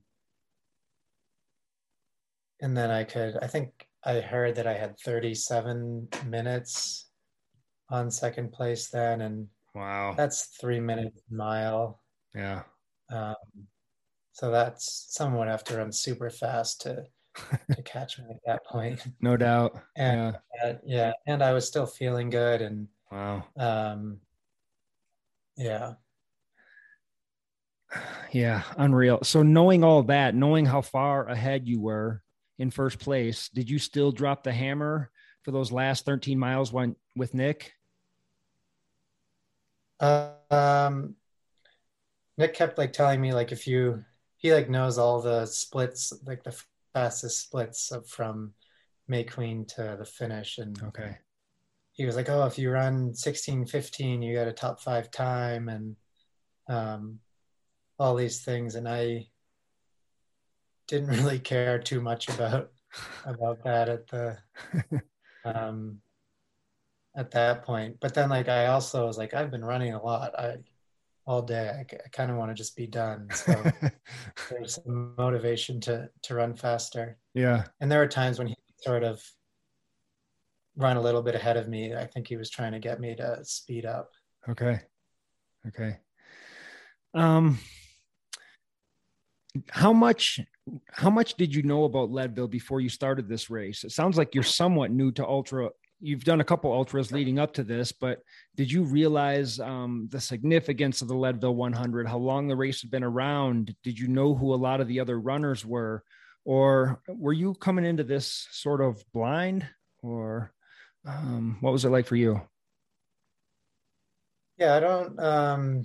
and then I could, I think I heard that I had 37 minutes on second place then, and Wow. that's three minutes mile. Yeah. Um, so that's someone would have to run super fast to to [laughs] catch me at that point. No doubt. And Yeah. uh, yeah, and I was still feeling good, and Wow. um, yeah, Yeah. Unreal. So knowing all that, knowing how far ahead you were in first place, did you still drop the hammer for those last 13 miles when, with Nick? um, Nick kept like telling me like if you he like knows all the splits like the fastest splits from May Queen to the finish, and Okay. he was like, oh, if you run 16, 15, you got a top five time, and um, all these things, and I didn't [laughs] really care too much about about that at the [laughs] um at that point. But then like i also was like i've been running a lot. I all day. I, I kind of want to just be done. So [laughs] there's some motivation to to run faster. Yeah. and there were times when he sort of run a little bit ahead of me. I think he was trying to get me to speed up. Okay. Okay. Um how much how much did you know about Leadville before you started this race? It sounds like you're somewhat new to ultra. You've done a couple ultras leading up to this, but did you realize um, the significance of the Leadville 100? How long the race had been around? Did you know who a lot of the other runners were, or were you coming into this sort of blind, or um, what was it like for you? yeah i don't um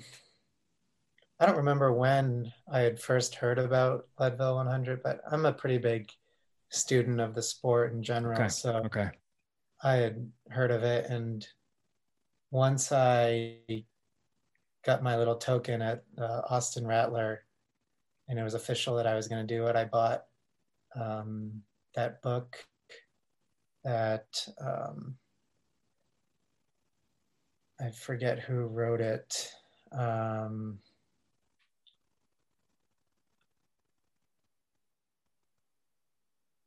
i don't remember when i had first heard about leadville 100 but i'm a pretty big student of the sport in general Okay. so Okay. I had heard of it, and once I got my little token at uh, Austin Rattler, and it was official that I was going to do it, I bought um, that book that um, I forget who wrote it. Um,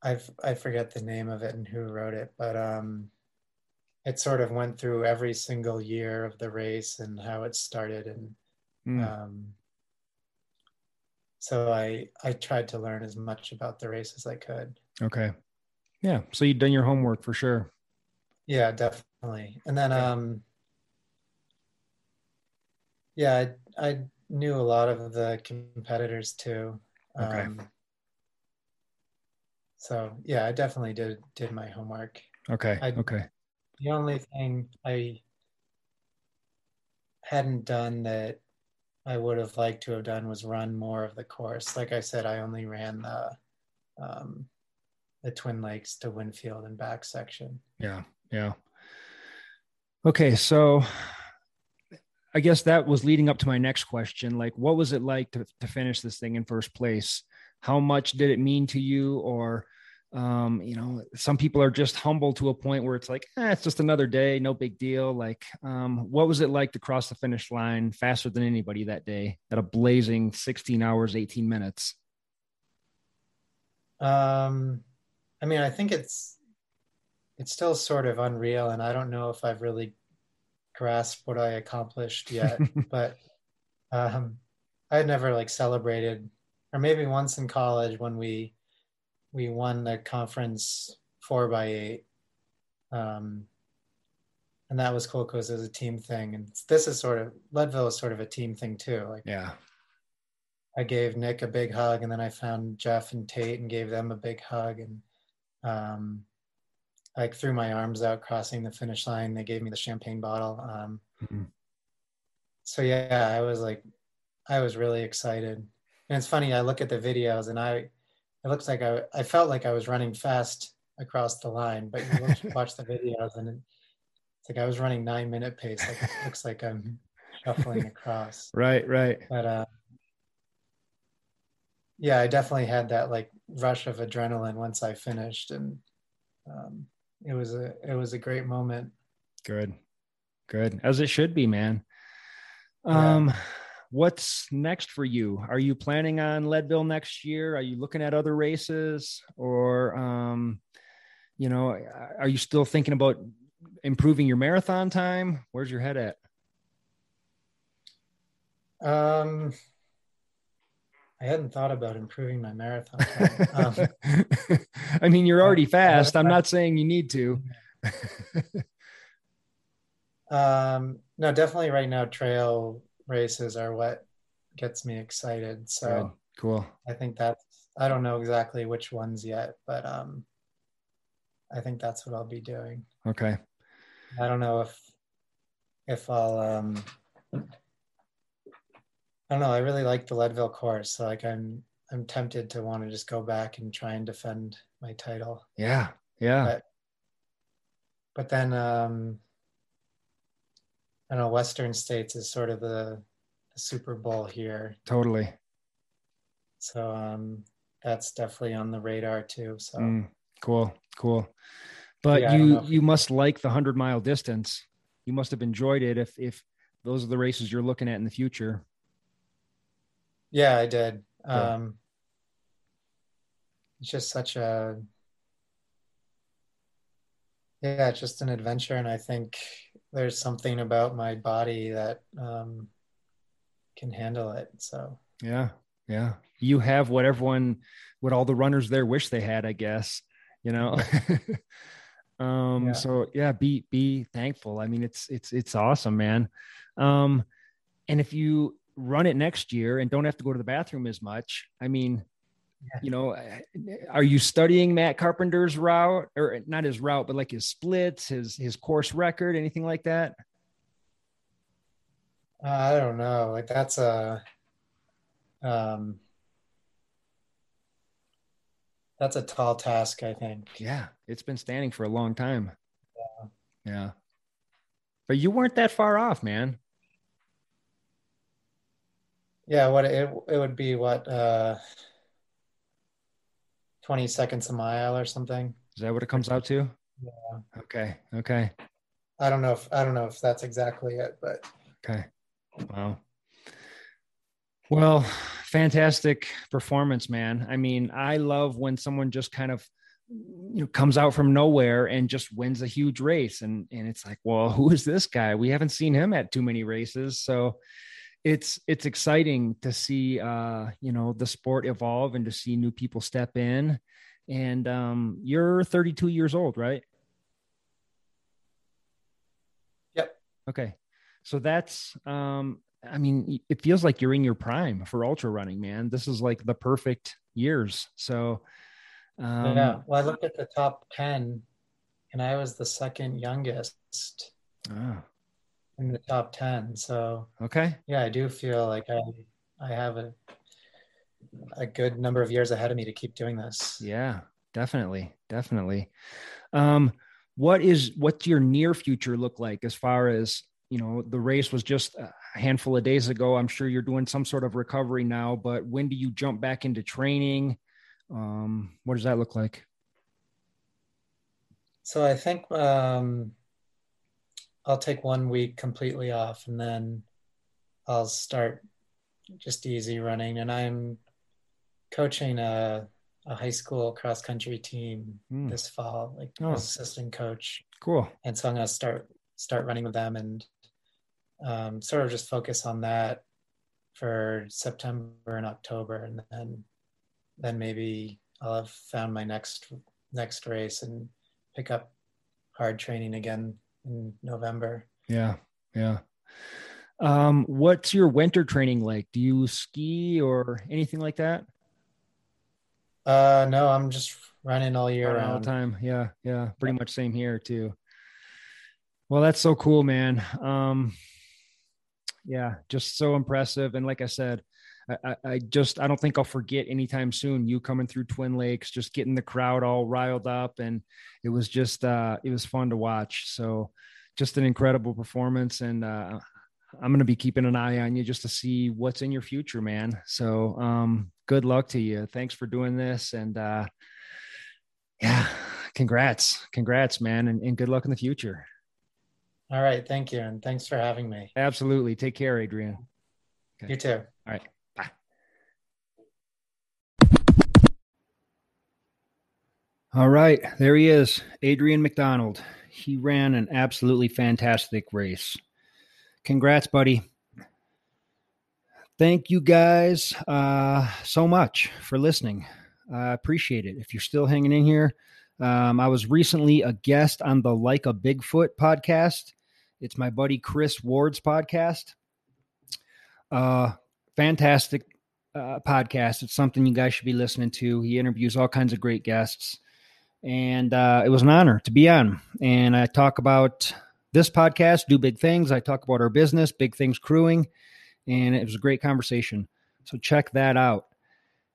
I I forget the name of it and who wrote it, but um, it sort of went through every single year of the race and how it started, and Mm. um, so I I tried to learn as much about the race as I could. Okay. Yeah. So you've done your homework for sure. Yeah, definitely. And then um, yeah, I I knew a lot of the competitors too. Okay. So yeah, I definitely did did my homework. Okay. I- okay. The only thing I hadn't done that I would have liked to have done was run more of the course. Like I said, I only ran the um, the Twin Lakes to Winfield and back section. Yeah, yeah. Okay, so I guess that was leading up to my next question. Like, what was it like to, to finish this thing in first place? How much did it mean to you? Or, um, you know, some people are just humble to a point where it's like, eh, it's just another day, no big deal. Like, um, what was it like to cross the finish line faster than anybody that day at a blazing 16 hours, 18 minutes? Um, I mean, I think it's it's still sort of unreal, and I don't know if I've really grasped what I accomplished yet, [laughs] but um, I had never like celebrated, or maybe once in college when we we won the conference four by eight, um, and that was cool because it was a team thing. And this is sort of Leadville is sort of a team thing too. Like yeah, I gave Nick a big hug, and then I found Jeff and Tate and gave them a big hug, and um, like threw my arms out crossing the finish line. They gave me the champagne bottle. Um, mm-hmm. So yeah, I was like, I was really excited. And it's funny, I look at the videos and I, it looks like I, I felt like I was running fast across the line, but you watch, [laughs] watch the videos and it's like I was running nine minute pace. Like it looks like I'm shuffling across. [laughs] Right, right. But uh, yeah, I definitely had that like rush of adrenaline once I finished and um, it was a it was a great moment. Good, good as it should be, man. Um, yeah. What's next for you? Are you planning on Leadville next year? Are you looking at other races, or um, you know, are you still thinking about improving your marathon time? Where's your head at? Um, I hadn't thought about improving my marathon time. [laughs] Um, I mean, you're already fast. I'm not saying you need to. [laughs] um, no, definitely right now, trail races are what gets me excited. So oh, cool. I think that's, I don't know exactly which ones yet, but um, I think that's what I'll be doing. Okay. I don't know if, if I'll, um, I don't know. I really like the Leadville course. So like I'm I'm tempted to want to just go back and try and defend my title. Yeah. Yeah. But, but then um I don't know, Western States is sort of the, the Super Bowl here. Totally. So um that's definitely on the radar too. So mm, cool, cool. But yeah, you you must like the hundred mile distance. You must have enjoyed it if if those are the races you're looking at in the future. Yeah, I did. Yeah. Um, it's just such a yeah, it's just an adventure, and I think there's something about my body that um, can handle it. So yeah, yeah, you have what everyone, what all the runners there wish they had, I guess. You know. [laughs] um yeah. so yeah be be thankful i mean it's it's it's awesome man um and if you run it next year and don't have to go to the bathroom as much. I mean. You know, are you studying Matt Carpenter's route or not his route, but like his splits, his his course record, anything like that? Uh, I don't know. Like that's a um that's a tall task, I think. Yeah, it's been standing for a long time. Yeah. Yeah. But you weren't that far off, man. Yeah, what it it would be what uh 20 seconds a mile or something. Is that what it comes out to? Yeah. Okay. Okay. I don't know if I don't know if that's exactly it, but okay. Wow. Well, fantastic performance, man. I mean, I love when someone just kind of you know comes out from nowhere and just wins a huge race and and it's like, well, who is this guy? We haven't seen him at too many races. So it's it's exciting to see uh you know the sport evolve and to see new people step in. And um you're 32 years old right? Yep. Okay. So that's um i mean it feels like you're in your prime for ultra running man. This is like the perfect years. So um yeah. Well i looked at the top 10 and i was the second youngest. Ah in the top 10. So, okay. Yeah, I do feel like I, I have a, a good number of years ahead of me to keep doing this. Yeah, definitely. Definitely. Um, what is, what's your near future look like as far as, you know, the race was just a handful of days ago. I'm sure you're doing some sort of recovery now, but when do you jump back into training? Um, what does that look like? So I think um, I'll take one week completely off and then I'll start just easy running. And I'm coaching a, a high school cross country team mm. this fall, like oh. assistant coach. Cool. And so I'm going to start start running with them and um, sort of just focus on that for September and October, and then then maybe I'll have found my next next race and pick up hard training again in November. Yeah, yeah. Um, what's your winter training like? Do you ski or anything like that? Uh, no, I'm just running all year round. All the time. Yeah, yeah. Pretty much same here too. Well, that's so cool, man. Um, yeah, just so impressive. And like I said, I, I, just I don't think I'll forget anytime soon you coming through Twin Lakes, just getting the crowd all riled up, and it was just uh, it was fun to watch. So just an incredible performance, and uh, I'm going to be keeping an eye on you just to see what's in your future, man. So um, good luck to you. Thanks for doing this, and uh, yeah, congrats, congrats, man, and, and good luck in the future. All right, thank you, and thanks for having me. Absolutely. Take care, Adrian. Okay. You too. All right. All right, there he is, Adrian McDonald. He ran an absolutely fantastic race. Congrats, buddy. Thank you guys uh, so much for listening. I appreciate it. If you're still hanging in here, um, I was recently a guest on the Like a Bigfoot podcast. It's my buddy Chris Ward's podcast. Uh, fantastic uh, podcast. It's something you guys should be listening to. He interviews all kinds of great guests and uh, it was an honor to be on. And I talk about this podcast, Do Big Things. I talk about our business, Big Things Crewing, and it was a great conversation. So check that out.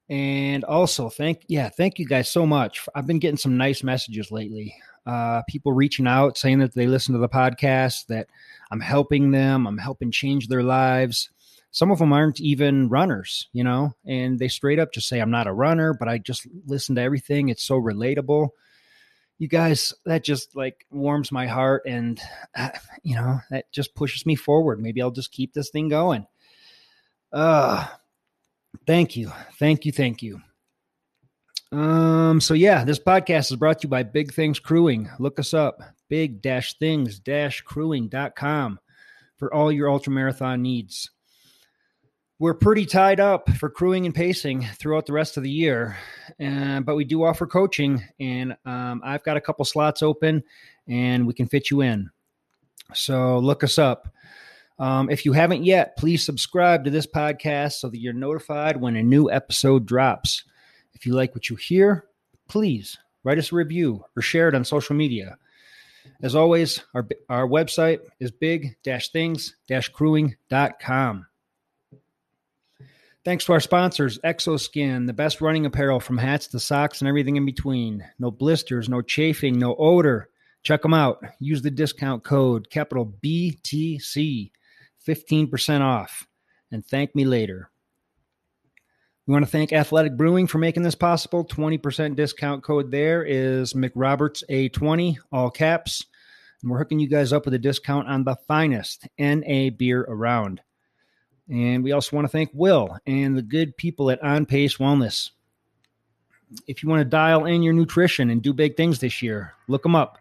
And also, thank yeah, thank you guys so much. I've been getting some nice messages lately. Uh, people reaching out saying that they listen to the podcast, that I'm helping them, I'm helping change their lives. Some of them aren't even runners, you know, and they straight up just say, I'm not a runner, but I just listen to everything. It's so relatable. You guys, that just like warms my heart and, uh, [sighs] you know, that just pushes me forward. Maybe I'll just keep this thing going. Uh, thank you. Thank you. Thank you. Um, so yeah, this podcast is brought to you by Big Things Crewing. Look us up, big things crewing.com for all your ultra marathon needs we're pretty tied up for crewing and pacing throughout the rest of the year, but we do offer coaching, and um, I've got a couple slots open, and we can fit you in. So look us up. Um, if you haven't yet, please subscribe to this podcast so that you're notified when a new episode drops. If you like what you hear, please write us a review or share it on social media. As always, our, our website is big-things-crewing.com. Thanks to our sponsors, Xoskin, the best running apparel from hats to socks and everything in between. No blisters, no chafing, no odor. Check them out. Use the discount code capital BTC, 15% off, and thank me later. We want to thank Athletic Brewing for making this possible. 20% discount code there is McRoberts A20, all caps. And we're hooking you guys up with a discount on the finest NA beer around. And we also want to thank Will and the good people at On Pace Wellness. If you want to dial in your nutrition and do big things this year, look them up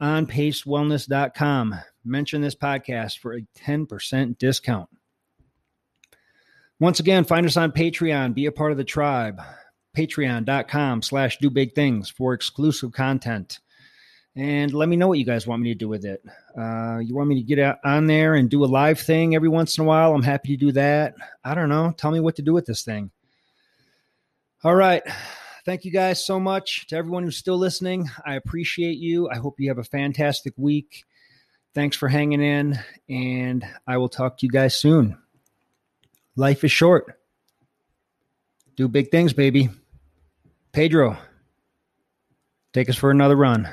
on pacewellness.com. Mention this podcast for a 10% discount. Once again, find us on Patreon. Be a part of the tribe. Patreon.com slash do big things for exclusive content and let me know what you guys want me to do with it. Uh, you want me to get out on there and do a live thing every once in a while? I'm happy to do that. I don't know. Tell me what to do with this thing. All right. Thank you guys so much to everyone who's still listening. I appreciate you. I hope you have a fantastic week. Thanks for hanging in, and I will talk to you guys soon. Life is short. Do big things, baby. Pedro, take us for another run.